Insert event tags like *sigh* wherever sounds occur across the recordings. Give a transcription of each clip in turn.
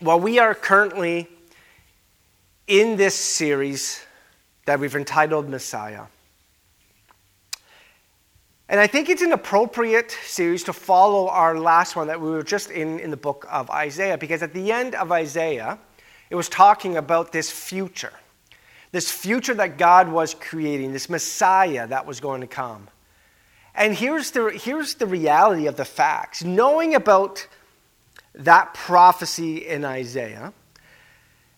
Well, we are currently in this series that we've entitled Messiah. And I think it's an appropriate series to follow our last one that we were just in in the book of Isaiah, because at the end of Isaiah, it was talking about this future, this future that God was creating, this Messiah that was going to come. And here's the, here's the reality of the facts. Knowing about that prophecy in Isaiah,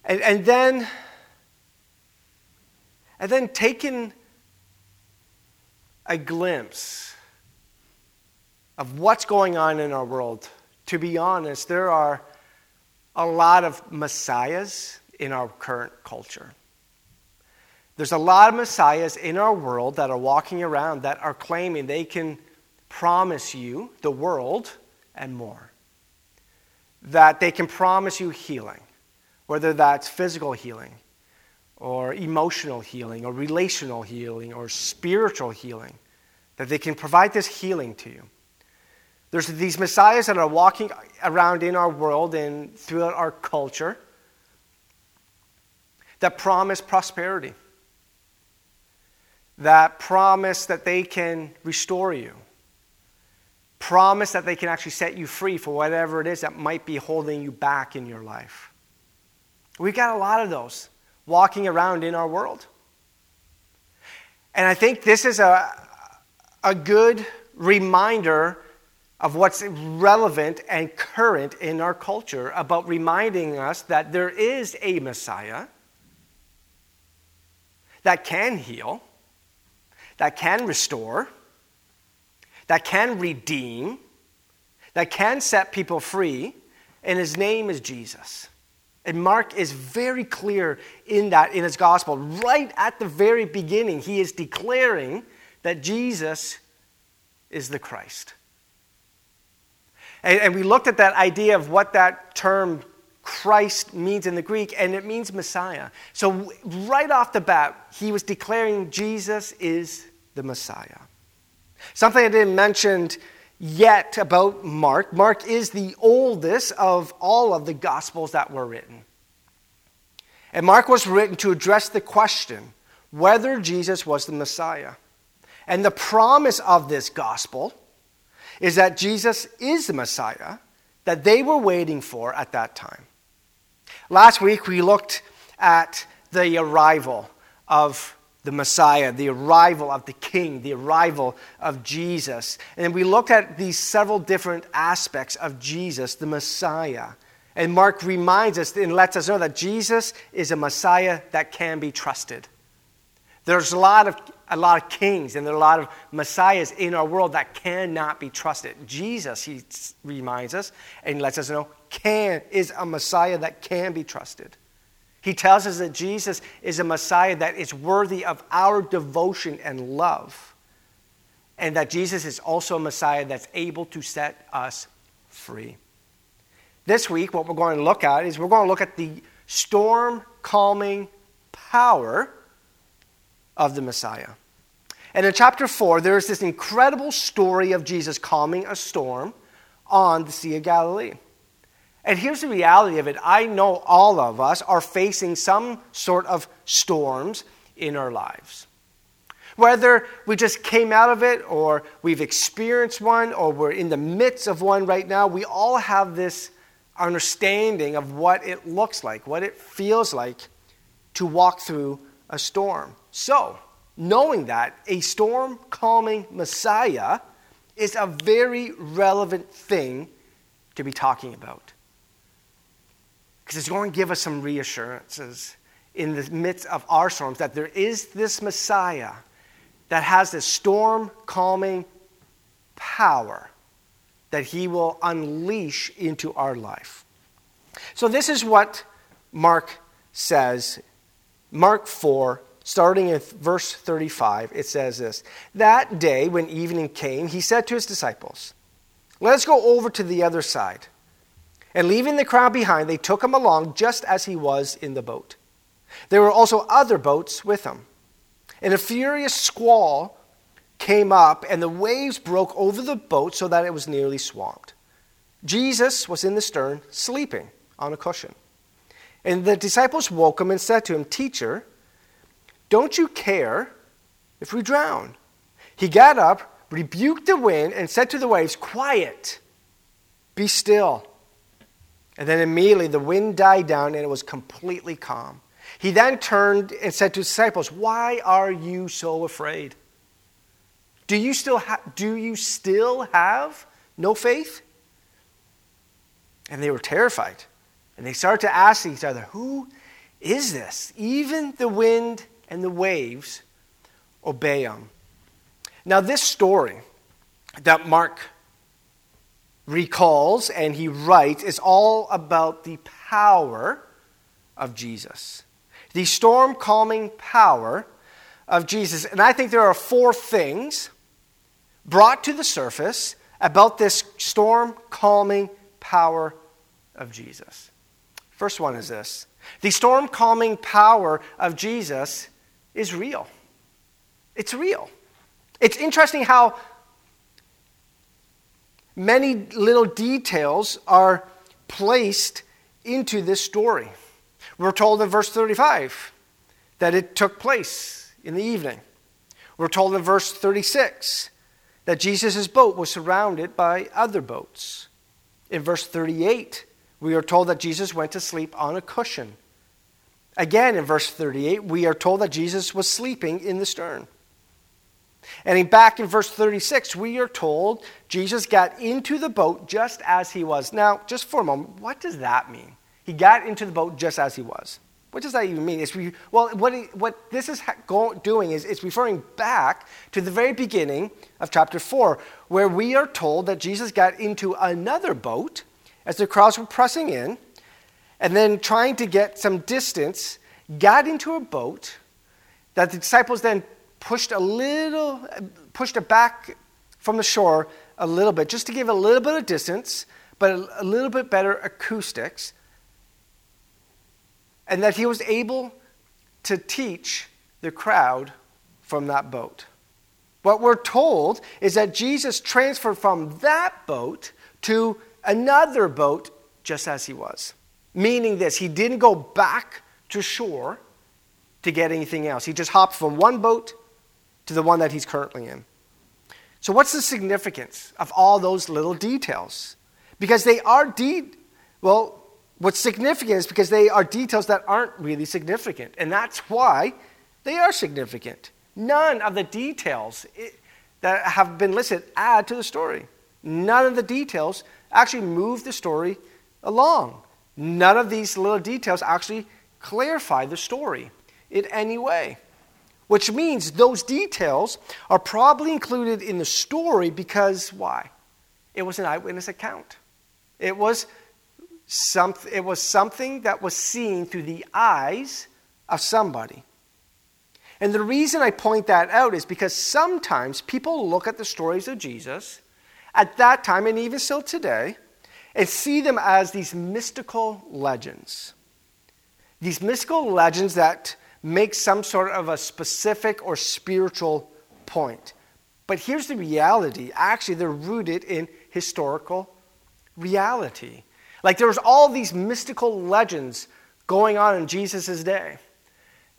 and, and then and then taking a glimpse of what's going on in our world. To be honest, there are a lot of messiahs in our current culture. There's a lot of messiahs in our world that are walking around that are claiming they can promise you the world and more. That they can promise you healing, whether that's physical healing, or emotional healing or relational healing or spiritual healing, that they can provide this healing to you. There's these messiahs that are walking around in our world and throughout our culture that promise prosperity, that promise that they can restore you, promise that they can actually set you free for whatever it is that might be holding you back in your life. We've got a lot of those walking around in our world. And I think this is a, a good reminder of what's relevant and current in our culture about reminding us that there is a Messiah that can heal, that can restore, that can redeem, that can set people free, and his name is Jesus. And Mark is very clear in that in his gospel. Right at the very beginning, he is declaring that Jesus is the Christ. And, and, we looked at that idea of what that term Christ means in the Greek, and it means Messiah. So, right off the bat, he was declaring Jesus is the Messiah. Something I didn't mention yet about Mark. Mark is the oldest of all of the Gospels that were written. And Mark was written to address the question whether Jesus was the Messiah. And the promise of this Gospel is that Jesus is the Messiah that they were waiting for at that time. Last week, we looked at the arrival of the Messiah, the arrival of the King, the arrival of Jesus. And we looked at these several different aspects of Jesus, the Messiah. And Mark reminds us and lets us know that Jesus is a Messiah that can be trusted. There's a lot of, a lot of kings and there are a lot of messiahs in our world that cannot be trusted. Jesus, he reminds us and lets us know, can, is a Messiah that can be trusted. He tells us that Jesus is a Messiah that is worthy of our devotion and love, and that Jesus is also a Messiah that's able to set us free. This week, what we're going to look at is we're going to look at the storm calming power of the Messiah. And in chapter 4, there is this incredible story of Jesus calming a storm on the Sea of Galilee. And here's the reality of it I know all of us are facing some sort of storms in our lives. Whether we just came out of it, or we've experienced one, or we're in the midst of one right now, we all have this understanding of what it looks like, what it feels like to walk through a storm. So, knowing that, a storm calming Messiah is a very relevant thing to be talking about because it's going to give us some reassurances in the midst of our storms that there is this Messiah that has this storm calming power that he will unleash into our life. So, this is what Mark says. Mark 4, starting in verse 35, it says this That day, when evening came, he said to his disciples, Let us go over to the other side. And leaving the crowd behind, they took him along just as he was in the boat. There were also other boats with him. And a furious squall came up, and the waves broke over the boat so that it was nearly swamped. Jesus was in the stern, sleeping on a cushion. And the disciples woke him and said to him, Teacher, don't you care if we drown? He got up, rebuked the wind, and said to the waves, Quiet, be still. And then immediately the wind died down and it was completely calm. He then turned and said to his disciples, Why are you so afraid? Do you still, ha- do you still have no faith? And they were terrified. And they started to ask each other, Who is this? Even the wind and the waves obey him. Now, this story that Mark recalls and he writes is all about the power of Jesus. The storm calming power of Jesus. And I think there are four things brought to the surface about this storm calming power of Jesus. First one is this the storm calming power of Jesus is real. It's real. It's interesting how many little details are placed into this story. We're told in verse 35 that it took place in the evening. We're told in verse 36 that Jesus' boat was surrounded by other boats. In verse 38, we are told that Jesus went to sleep on a cushion. Again, in verse 38, we are told that Jesus was sleeping in the stern. And back in verse 36, we are told Jesus got into the boat just as he was. Now, just for a moment, what does that mean? He got into the boat just as he was. What does that even mean? It's re- well, what, he, what this is ha- doing is it's referring back to the very beginning of chapter 4, where we are told that Jesus got into another boat as the crowds were pressing in, and then trying to get some distance, got into a boat that the disciples then pushed a little, pushed it back from the shore a little bit, just to give a little bit of distance, but a, little bit better acoustics. And that he was able to teach the crowd from that boat. What we're told is that Jesus transferred from that boat to another boat just as he was. Meaning this, he didn't go back to shore to get anything else. He just hopped from one boat to the one that he's currently in. So, what's the significance of all those little details? Because they are de- well, what's significant is because they are details that aren't really significant. And that's why they are significant. None of the details that have been listed add to the story. None of the details actually move the story along. None of these little details actually clarify the story in any way. Which means those details are probably included in the story because why? It was an eyewitness account. It was, some, it was something that was seen through the eyes of somebody. And the reason I point that out is because sometimes people look at the stories of Jesus at that time and even still today and see them as these mystical legends. These mystical legends that make some sort of a specific or spiritual point. But here's the reality actually, they're rooted in historical reality. Like there was all these mystical legends going on in Jesus' day.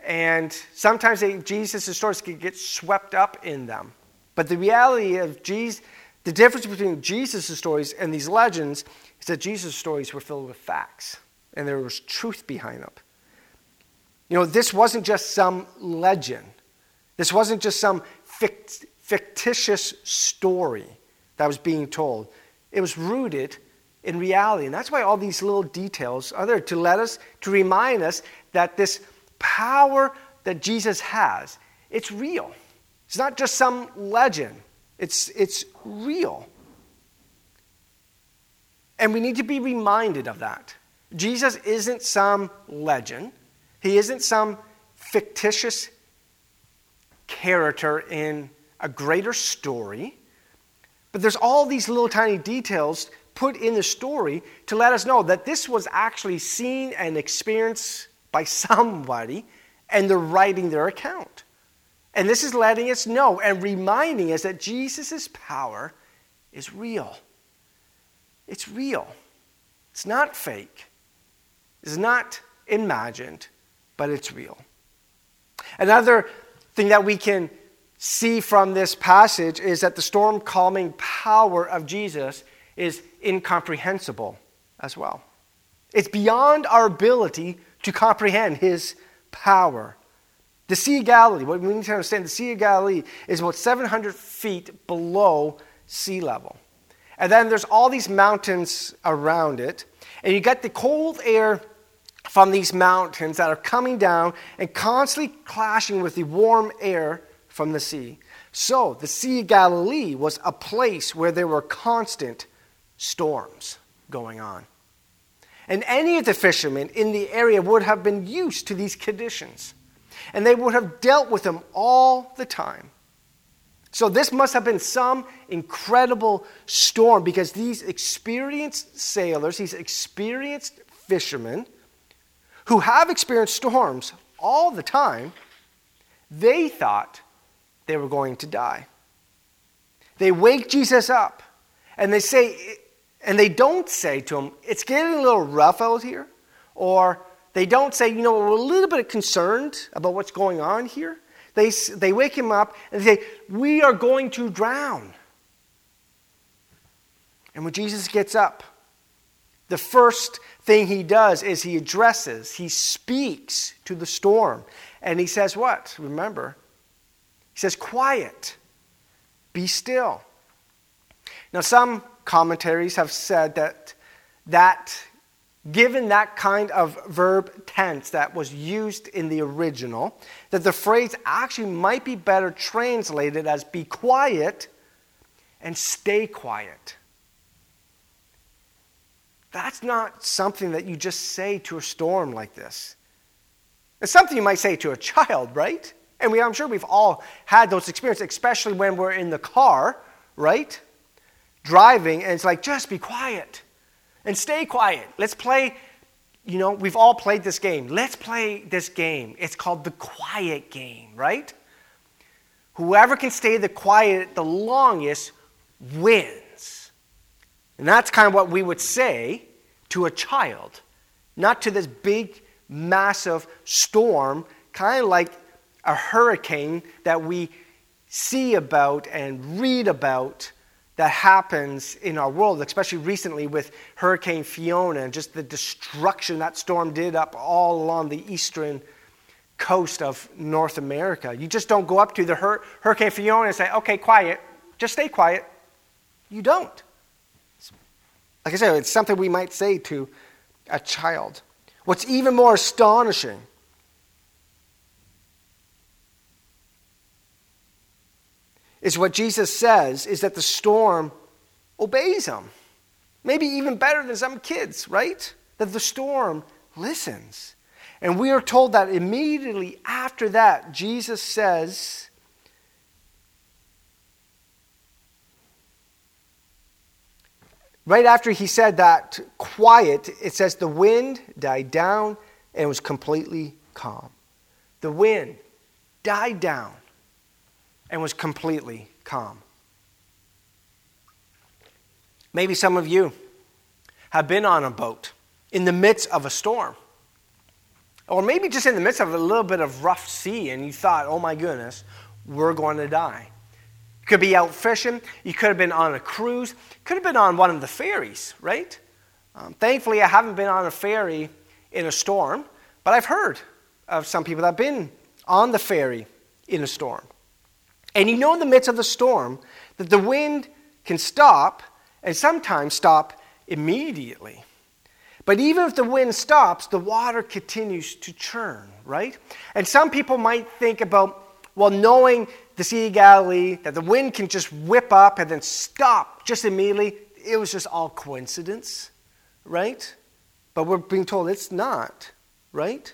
And sometimes Jesus' stories could get swept up in them. But the reality of Jesus, the difference between Jesus' stories and these legends is that Jesus' stories were filled with facts and there was truth behind them. You know, this wasn't just some legend, this wasn't just some fict- fictitious story that was being told. It was rooted in reality. And that's why all these little details are there to let us, to remind us that this power that Jesus has, it's real. It's not just some legend. It's, it's real. And we need to be reminded of that. Jesus isn't some legend, he isn't some fictitious character in a greater story. But there's all these little tiny details put in the story to let us know that this was actually seen and experienced by somebody, and they're writing their account. And this is letting us know and reminding us that Jesus' power is real. It's real, it's not fake. It's not imagined, but it's real. Another thing that we can see from this passage is that the storm calming power of Jesus is incomprehensible as well. It's beyond our ability to comprehend his power. The Sea of Galilee, what we need to understand, the Sea of Galilee is about 700 feet below sea level. And then there's all these mountains around it. And you get the cold air from these mountains that are coming down and constantly clashing with the warm air from the sea. So, the Sea of Galilee was a place where there were constant storms going on. And any of the fishermen in the area would have been used to these conditions. And they would have dealt with them all the time. So, this must have been some incredible storm because these experienced sailors, these experienced fishermen, who have experienced storms all the time, they thought they were going to die. They wake Jesus up and they say, and they don't say to him, it's getting a little rough out here, or they don't say, you know, we're a little bit concerned about what's going on here. They, they wake him up and they say, We are going to drown. And when Jesus gets up, the first thing he does is he addresses, he speaks to the storm. And he says, What? Remember, he says, Quiet, be still. Now, some commentaries have said that that given that kind of verb tense that was used in the original, that the phrase actually might be better translated as be quiet and stay quiet. That's not something that you just say to a storm like this. It's something you might say to a child, right? And we, I'm sure we've all had those experiences, especially when we're in the car, right? Driving, and it's like, just be quiet and stay quiet. Let's play, you know, we've all played this game. Let's play this game. It's called the quiet game, right? Whoever can stay the quiet the longest wins. And that's kind of what we would say to a child, not to this big, massive storm, kind of like a hurricane that we see about and read about that happens in our world, especially recently with Hurricane Fiona and just the destruction that storm did up all along the eastern coast of North America. You just don't go up to the hur- Hurricane Fiona and say, okay, quiet, just stay quiet. You don't. Like I said, it's something we might say to a child. What's even more astonishing is what Jesus says is that the storm obeys him. Maybe even better than some kids, right? That the storm listens. And we are told that immediately after that, Jesus says, right after he said that quiet, it says the wind died down and was completely calm. The wind died down and was completely calm. Maybe some of you have been on a boat in the midst of a storm. Or maybe just in the midst of a little bit of rough sea and you thought, oh my goodness, we're going to die. Could be out fishing. You could have been on a cruise. Could have been on one of the ferries, right? Um, thankfully, I haven't been on a ferry in a storm, but I've heard of some people that have been on the ferry in a storm. And you know, in the midst of the storm, that the wind can stop and sometimes stop immediately. But even if the wind stops, the water continues to churn, right? And some people might think about, well, knowing the Sea of Galilee, that the wind can just whip up and then stop just immediately, it was just all coincidence, right? But we're being told it's not, right?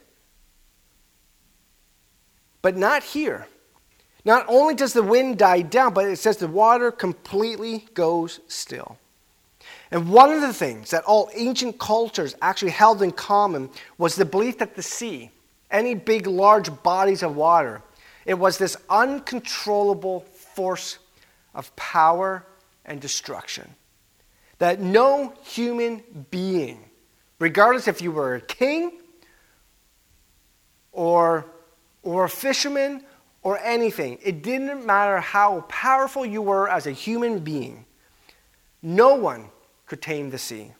But not here. Not only does the wind die down, but it says the water completely goes still. And one of the things that all ancient cultures actually held in common was the belief that the sea, any big, large bodies of water, it was this uncontrollable force of power and destruction. That no human being Regardless if you were a king or, or a fisherman or anything, it didn't matter how powerful you were as a human being, no one could tame the sea.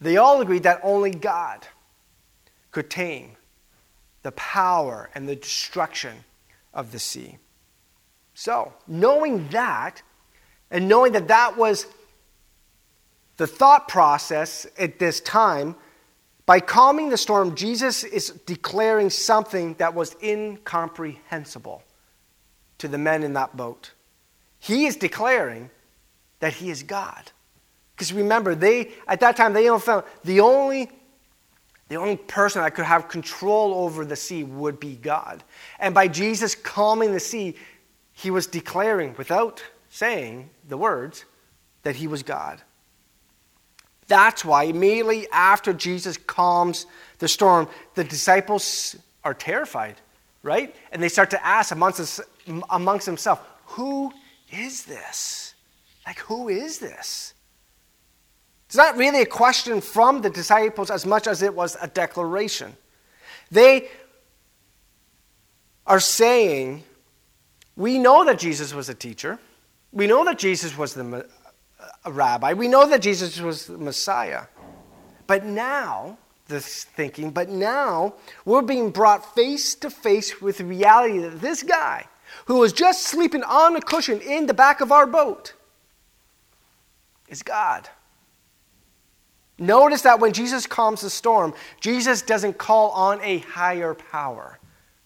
They all agreed that only God could tame the power and the destruction of the sea. So, knowing that, and knowing that that was the thought process at this time, by calming the storm, Jesus is declaring something that was incomprehensible to the men in that boat. He is declaring that he is God. Because remember, they at that time they found the only the only person that could have control over the sea would be God. And by Jesus calming the sea, he was declaring, without saying the words, that he was God. That's why immediately after Jesus calms the storm, the disciples are terrified, right? And they start to ask amongst, amongst themselves, Who is this? Like, who is this? It's not really a question from the disciples as much as it was a declaration. They are saying, We know that Jesus was a teacher. We know that Jesus was the, uh, a rabbi. We know that Jesus was the Messiah. But now, this thinking, but now we're being brought face to face with the reality that this guy, who was just sleeping on a cushion in the back of our boat, is God. Notice that when Jesus calms the storm, Jesus doesn't call on a higher power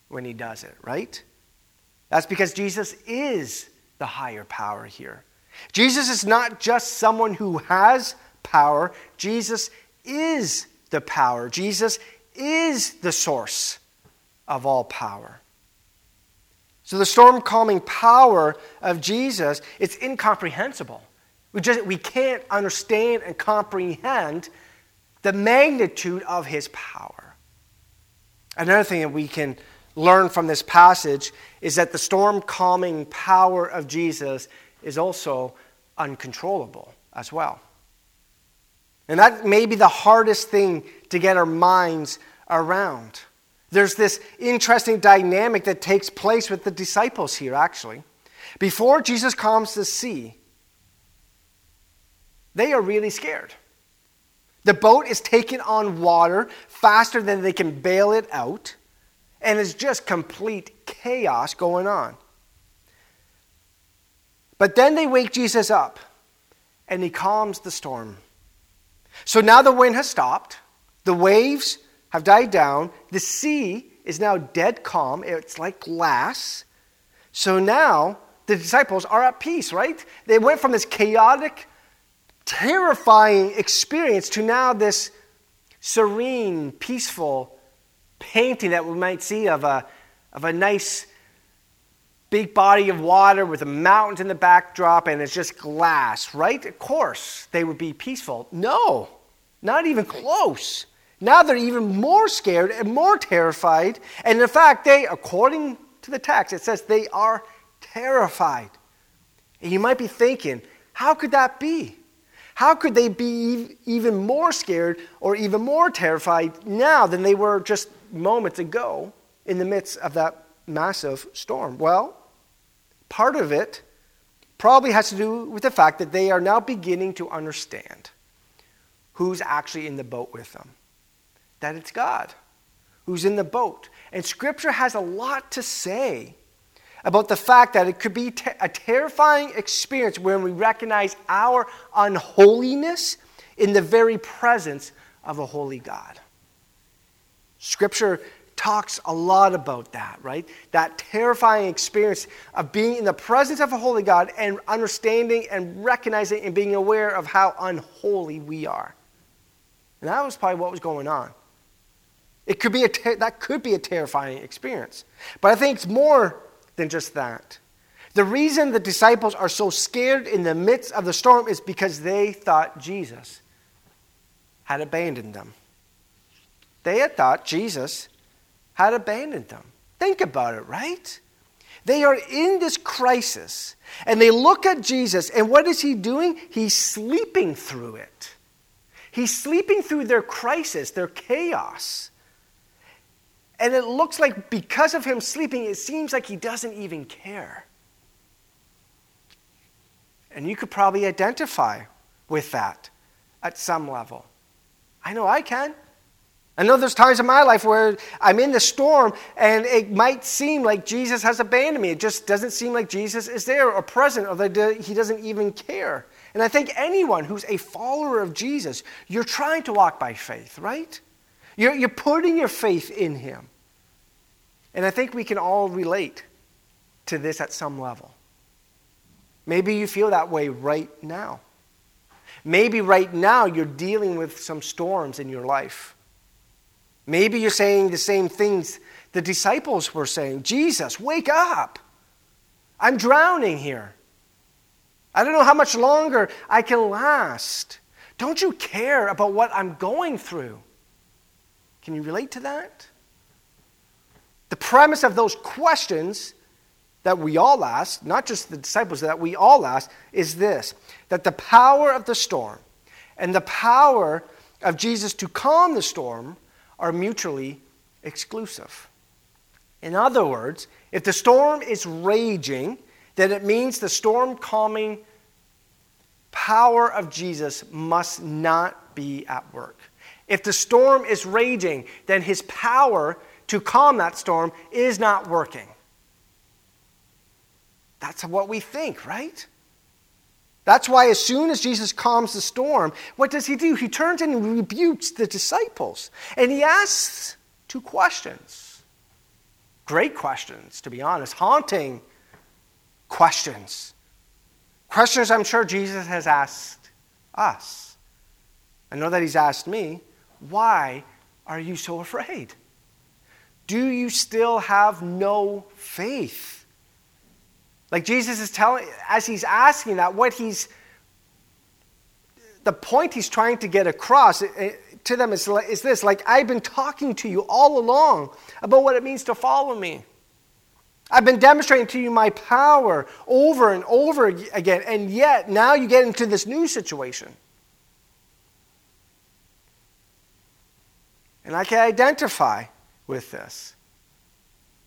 when he does it, right? That's because Jesus is the higher power here. Jesus is not just someone who has power, Jesus is the power. Jesus is the source of all power. So the storm calming power of Jesus, it's incomprehensible. We, just, we can't understand and comprehend the magnitude of his power. Another thing that we can learn from this passage is that the storm calming power of Jesus is also uncontrollable as well. And that may be the hardest thing to get our minds around. There's this interesting dynamic that takes place with the disciples here, actually. Before Jesus calms the sea, they are really scared. The boat is taking on water faster than they can bail it out, and it's just complete chaos going on. But then they wake Jesus up, and he calms the storm. So now the wind has stopped, the waves have died down, the sea is now dead calm, it's like glass. So now the disciples are at peace, right? They went from this chaotic terrifying experience to now this serene, peaceful painting that we might see of a, of a nice big body of water with a mountain in the backdrop and it's just glass, right? Of course they would be peaceful. No, not even close. Now they're even more scared and more terrified. And in fact, they, according to the text, it says they are terrified. And you might be thinking, how could that be? How could they be even more scared or even more terrified now than they were just moments ago in the midst of that massive storm? Well, part of it probably has to do with the fact that they are now beginning to understand who's actually in the boat with them. That it's God who's in the boat. And Scripture has a lot to say about the fact that it could be a terrifying experience when we recognize our unholiness in the very presence of a holy God. Scripture talks a lot about that, right? That terrifying experience of being in the presence of a holy God and understanding and recognizing and being aware of how unholy we are. And that was probably what was going on. It could be a ter- that could be a terrifying experience. But I think it's more than just that. The reason the disciples are so scared in the midst of the storm is because they thought Jesus had abandoned them. They had thought Jesus had abandoned them. Think about it, right? They are in this crisis and they look at Jesus, and what is he doing? He's sleeping through it. He's sleeping through their crisis, their chaos. And it looks like because of him sleeping, it seems like he doesn't even care. And you could probably identify with that at some level. I know I can. I know there's times in my life where I'm in the storm and it might seem like Jesus has abandoned me. It just doesn't seem like Jesus is there or present or that he doesn't even care. And I think anyone who's a follower of Jesus, you're trying to walk by faith, right? You're, you're putting your faith in him. And I think we can all relate to this at some level. Maybe you feel that way right now. Maybe right now you're dealing with some storms in your life. Maybe you're saying the same things the disciples were saying Jesus, wake up! I'm drowning here. I don't know how much longer I can last. Don't you care about what I'm going through? Can you relate to that? The premise of those questions that we all ask, not just the disciples, that we all ask, is this that the power of the storm and the power of Jesus to calm the storm are mutually exclusive. In other words, if the storm is raging, then it means the storm calming power of Jesus must not be at work. If the storm is raging, then his power to calm that storm is not working. That's what we think, right? That's why, as soon as Jesus calms the storm, what does he do? He turns and rebukes the disciples. And he asks two questions. Great questions, to be honest, haunting questions. Questions I'm sure Jesus has asked us. I know that he's asked me, why are you so afraid? Do you still have no faith? Like Jesus is telling, as he's asking that, what he's, the point he's trying to get across eh, eh, to them is, is this like, I've been talking to you all along about what it means to follow me. I've been demonstrating to you my power over and over again, and yet now you get into this new situation. And I can identify with this.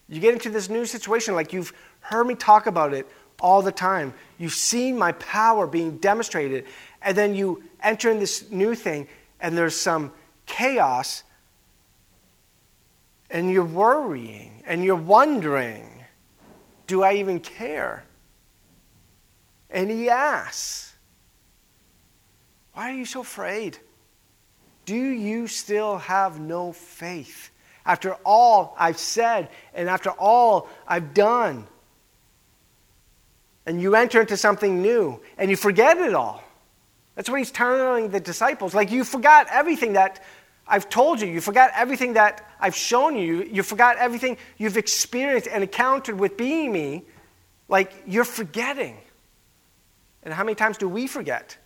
You get into this new situation like you've heard me talk about it all the time. You've seen my power being demonstrated, and then you enter in this new thing, and there's some chaos, and you're worrying, and you're wondering, do I even care? And he asks, Why are you so afraid? Do you still have no faith? After all I've said and after all I've done, and you enter into something new and you forget it all. That's what he's telling the disciples. Like, you forgot everything that I've told you. You forgot everything that I've shown you. You forgot everything you've experienced and encountered with being me. Like, you're forgetting. And how many times do we forget?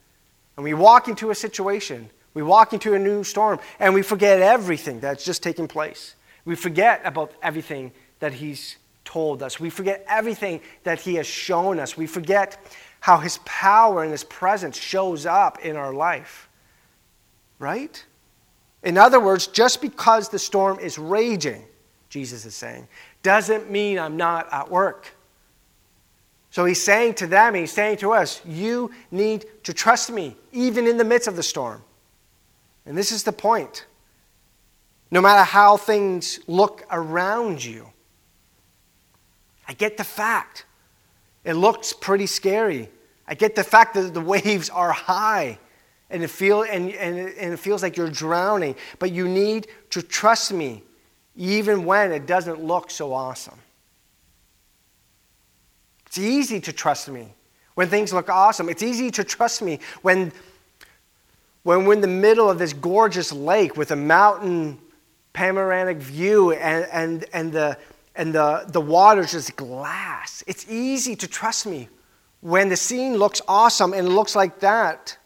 And we walk into a situation, we walk into a new storm, and we forget everything that's just taken place. We forget about everything that he's told us. We forget everything that He has shown us. We forget how His power and His presence shows up in our life. Right? In other words, just because the storm is raging, Jesus is saying, doesn't mean I'm not at work. So he's saying to them, he's saying to us, you need to trust me, even in the midst of the storm. And this is the point. No matter how things look around you, I get the fact. It looks pretty scary. I get the fact that the *laughs* waves are high and it, feel, and, and, and it feels like you're drowning. But you need to trust me even when it doesn't look so awesome. It's easy to trust me when things look awesome. It's easy to trust me when, when we're in the middle of this gorgeous lake with a mountain panoramic view and, and, and the, and the, the water's just glass. It's easy to trust me when the scene looks awesome and it looks like that.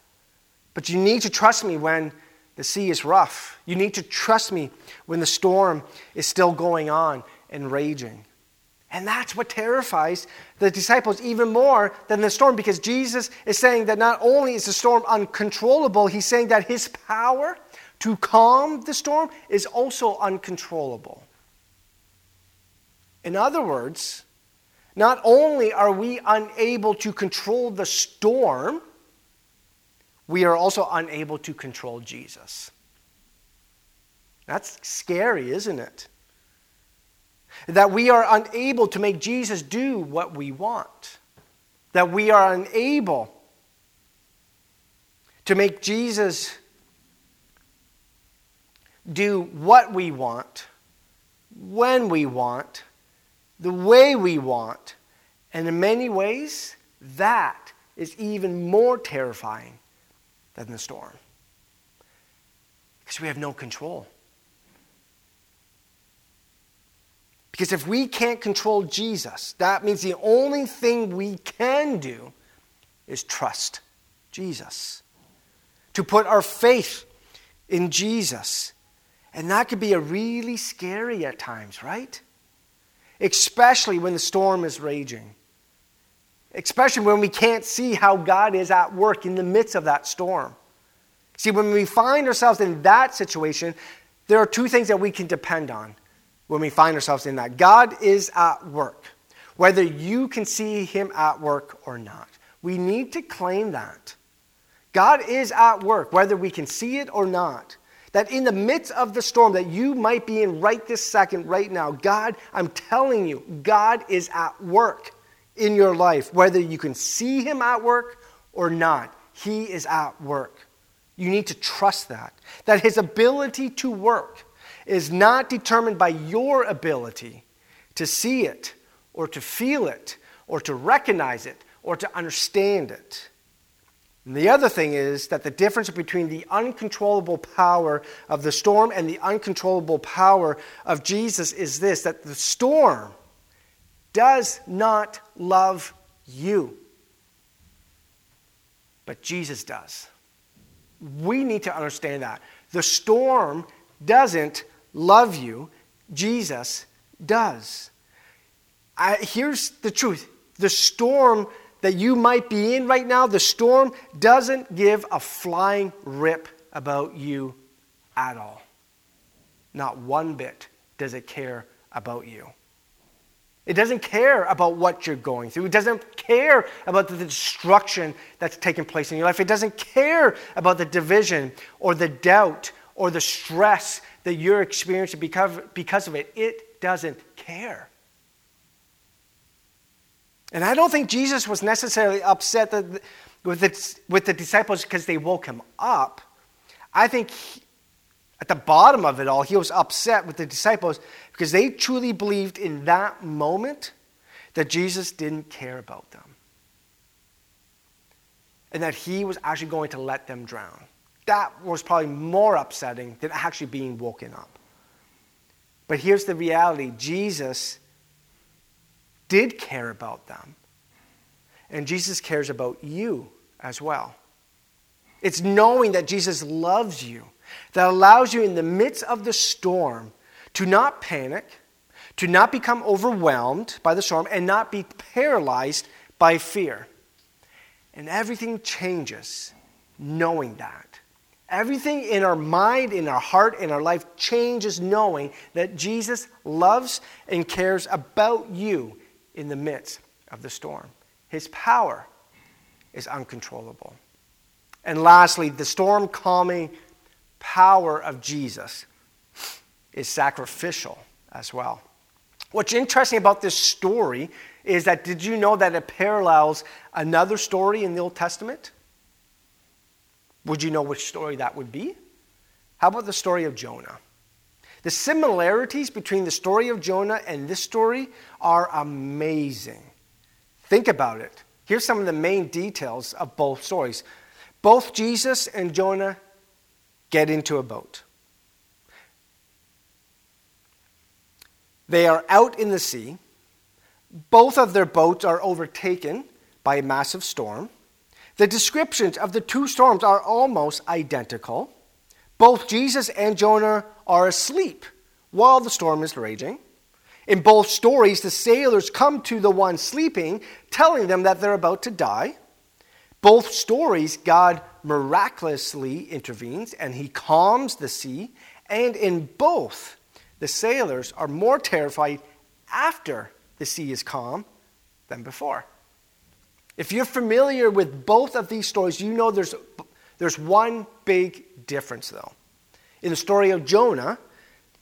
But you need to trust me when the sea is rough. You need to trust me when the storm is still going on and raging. And that's what terrifies the disciples even more than the storm because Jesus is saying that not only is the storm uncontrollable, he's saying that his power to calm the storm is also uncontrollable. In other words, not only are we unable to control the storm, we are also unable to control Jesus. That's scary, isn't it? That we are unable to make Jesus do what we want. That we are unable to make Jesus do what we want, when we want, the way we want. And in many ways, that is even more terrifying than the storm. Because we have no control. Because if we can't control Jesus, that means the only thing we can do is trust Jesus. To put our faith in Jesus. And that could be a really scary at times, right? Especially when the storm is raging. Especially when we can't see how God is at work in the midst of that storm. See, when we find ourselves in that situation, there are two things that we can depend on when we find ourselves in that. God is at work, whether you can see him at work or not. We need to claim that. God is at work, whether we can see it or not. That in the midst of the storm that you might be in right this second, right now, God, I'm telling you, God is at work in your life, whether you can see him at work or not. He is at work. You need to trust that. That his ability to work is not determined by your ability to see it or to feel it or to recognize it or to understand it. And the other thing is that the difference between the uncontrollable power of the storm and the uncontrollable power of Jesus is this that the storm does not love you, but Jesus does. We need to understand that. The storm doesn't love you, Jesus does. I, here's the truth the storm that you might be in right now, the storm doesn't give a flying rip about you at all. Not one bit does it care about you. It doesn't care about what you're going through. It doesn't care about the destruction that's taking place in your life. It doesn't care about the division or the doubt or the stress that you're experiencing because, of it. It doesn't care. And I don't think Jesus was necessarily upset with, the, with the disciples because they woke him up. I think he, at the bottom of it all, he was upset with the disciples because they truly believed in that moment that Jesus didn't care about them and that he was actually going to let them drown that was probably more upsetting than actually being woken up. But here's the reality Jesus did care about them, and Jesus cares about you as well. It's knowing that Jesus loves you that allows you in the midst of the storm to not panic, to not become overwhelmed by the storm, and not be paralyzed by fear. And everything changes knowing that. Everything in our mind, in our heart, in our life changes knowing that Jesus loves and cares about you in the midst of the storm. His power is uncontrollable. And lastly, the storm calming power of Jesus is sacrificial as well. What's interesting about this story is that did you know that it parallels another story in the Old Testament? Would you know which story that would be? How about the story of Jonah? The similarities between the story of Jonah and this story are amazing. Think about it. Here's some of the main details of both stories. Both Jesus and Jonah get into a boat. They are out in the sea. Both of their boats are overtaken by a massive storm. The descriptions of the two storms are almost identical. Both Jesus and Jonah are asleep while the storm is raging. In both stories, the sailors come to the one sleeping, telling them that they're about to die. Both stories, God miraculously intervenes and he calms the sea. And in both, the sailors are more terrified after the sea is calm than before. If you're familiar with both of these stories, you know there's, there's one big difference, though. In the story of Jonah,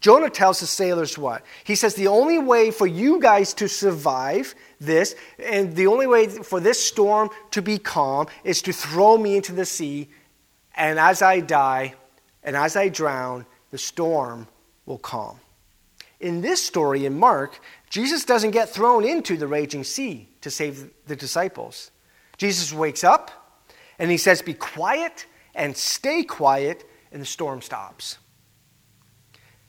Jonah tells the sailors what? He says, The only way for you guys to survive this, and the only way for this storm to be calm, is to throw me into the sea, and as I die, and as I drown, the storm will calm. In this story in Mark, Jesus doesn't get thrown into the raging sea to save the disciples. Jesus wakes up and he says, Be quiet and stay quiet, and the storm stops.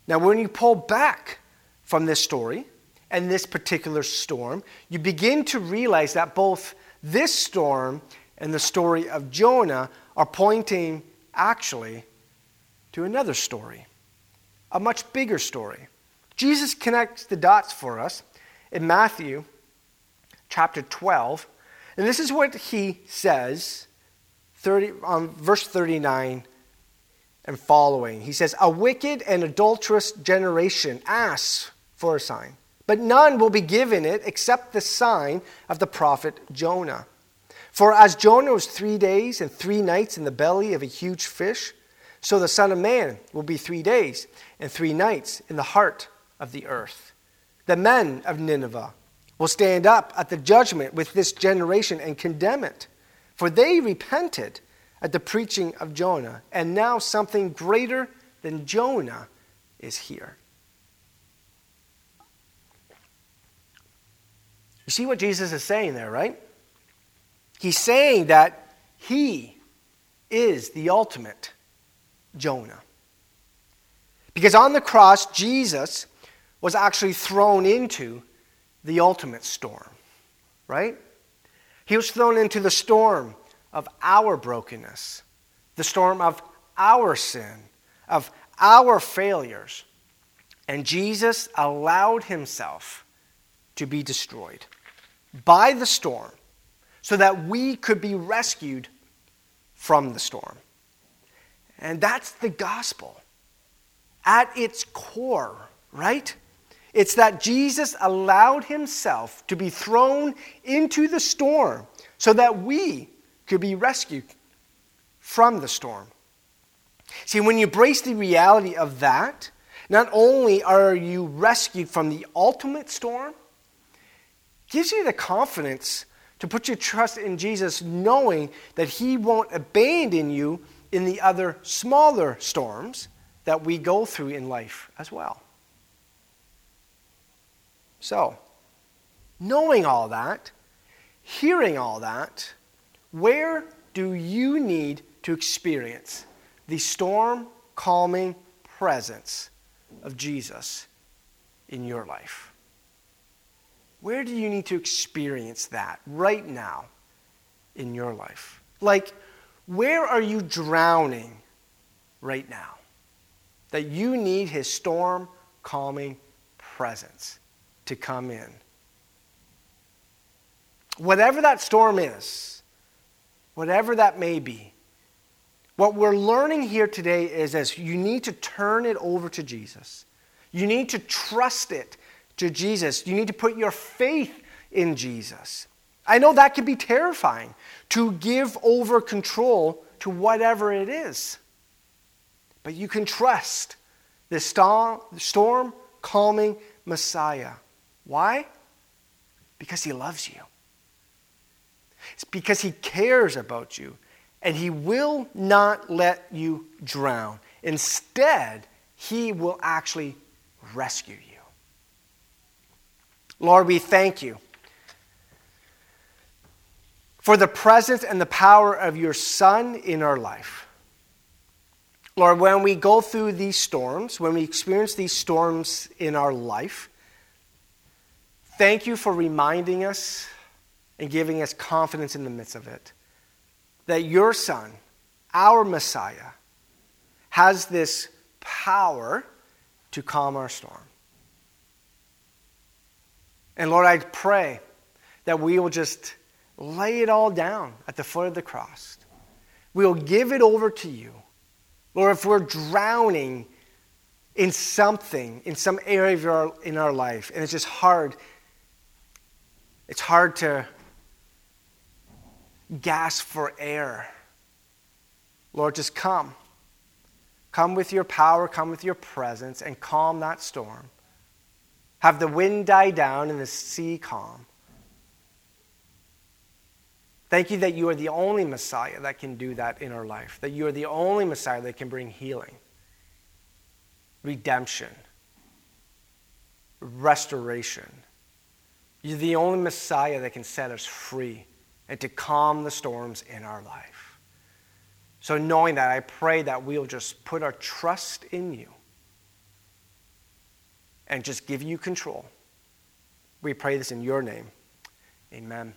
Now, when you pull back from this story and this particular storm, you begin to realize that both this storm and the story of Jonah are pointing actually to another story, a much bigger story. Jesus connects the dots for us in Matthew chapter 12. And this is what he says, 30, um, verse 39 and following. He says, A wicked and adulterous generation asks for a sign, but none will be given it except the sign of the prophet Jonah. For as Jonah was three days and three nights in the belly of a huge fish, so the Son of Man will be three days and three nights in the heart of the earth. The men of Nineveh will stand up at the judgment with this generation and condemn it, for they repented at the preaching of Jonah, and now something greater than Jonah is here. You see what Jesus is saying there, right? He's saying that he is the ultimate Jonah. Because on the cross, Jesus was actually thrown into the ultimate storm, right? He was thrown into the storm of our brokenness, the storm of our sin, of our failures. And Jesus allowed himself to be destroyed by the storm so that we could be rescued from the storm. And that's the gospel at its core, right? It's that Jesus allowed himself to be thrown into the storm so that we could be rescued from the storm. See, when you embrace the reality of that, not only are you rescued from the ultimate storm, gives you the confidence to put your trust in Jesus, knowing that He won't abandon you in the other smaller storms that we go through in life as well. So, knowing all that, hearing all that, where do you need to experience the storm calming presence of Jesus in your life? Where do you need to experience that right now in your life? Like, where are you drowning right now that you need his storm calming presence to come in? Whatever that storm is, whatever that may be. What we're learning here today is as you need to turn it over to Jesus. You need to trust it to Jesus. You need to put your faith in Jesus. I know that can be terrifying to give over control to whatever it is. But you can trust the storm calming Messiah. Why? Because he loves you. It's because He cares about you and He will not let you drown. Instead, He will actually rescue you. Lord, we thank you for the presence and the power of your Son in our life. Lord, when we go through these storms, when we experience these storms in our life, thank you for reminding us and giving us confidence in the midst of it. That your Son, our Messiah, has this power to calm our storm. And Lord, I pray that we will just lay it all down at the foot of the cross. We will give it over to you. Lord, if we're drowning in something, in some area our, in our life, and it's just hard, it's hard to gasp for air. Lord, just come. Come with your power, come with your presence, and calm that storm. Have the wind die down and the sea calm. Thank you that you are the only Messiah that can do that in our life, that you are the only Messiah that can bring healing, redemption, restoration. You're the only Messiah that can set us free and to calm the storms in our life. So, knowing that, I pray that we'll just put our trust in you and just give you control. We pray this in your name. Amen.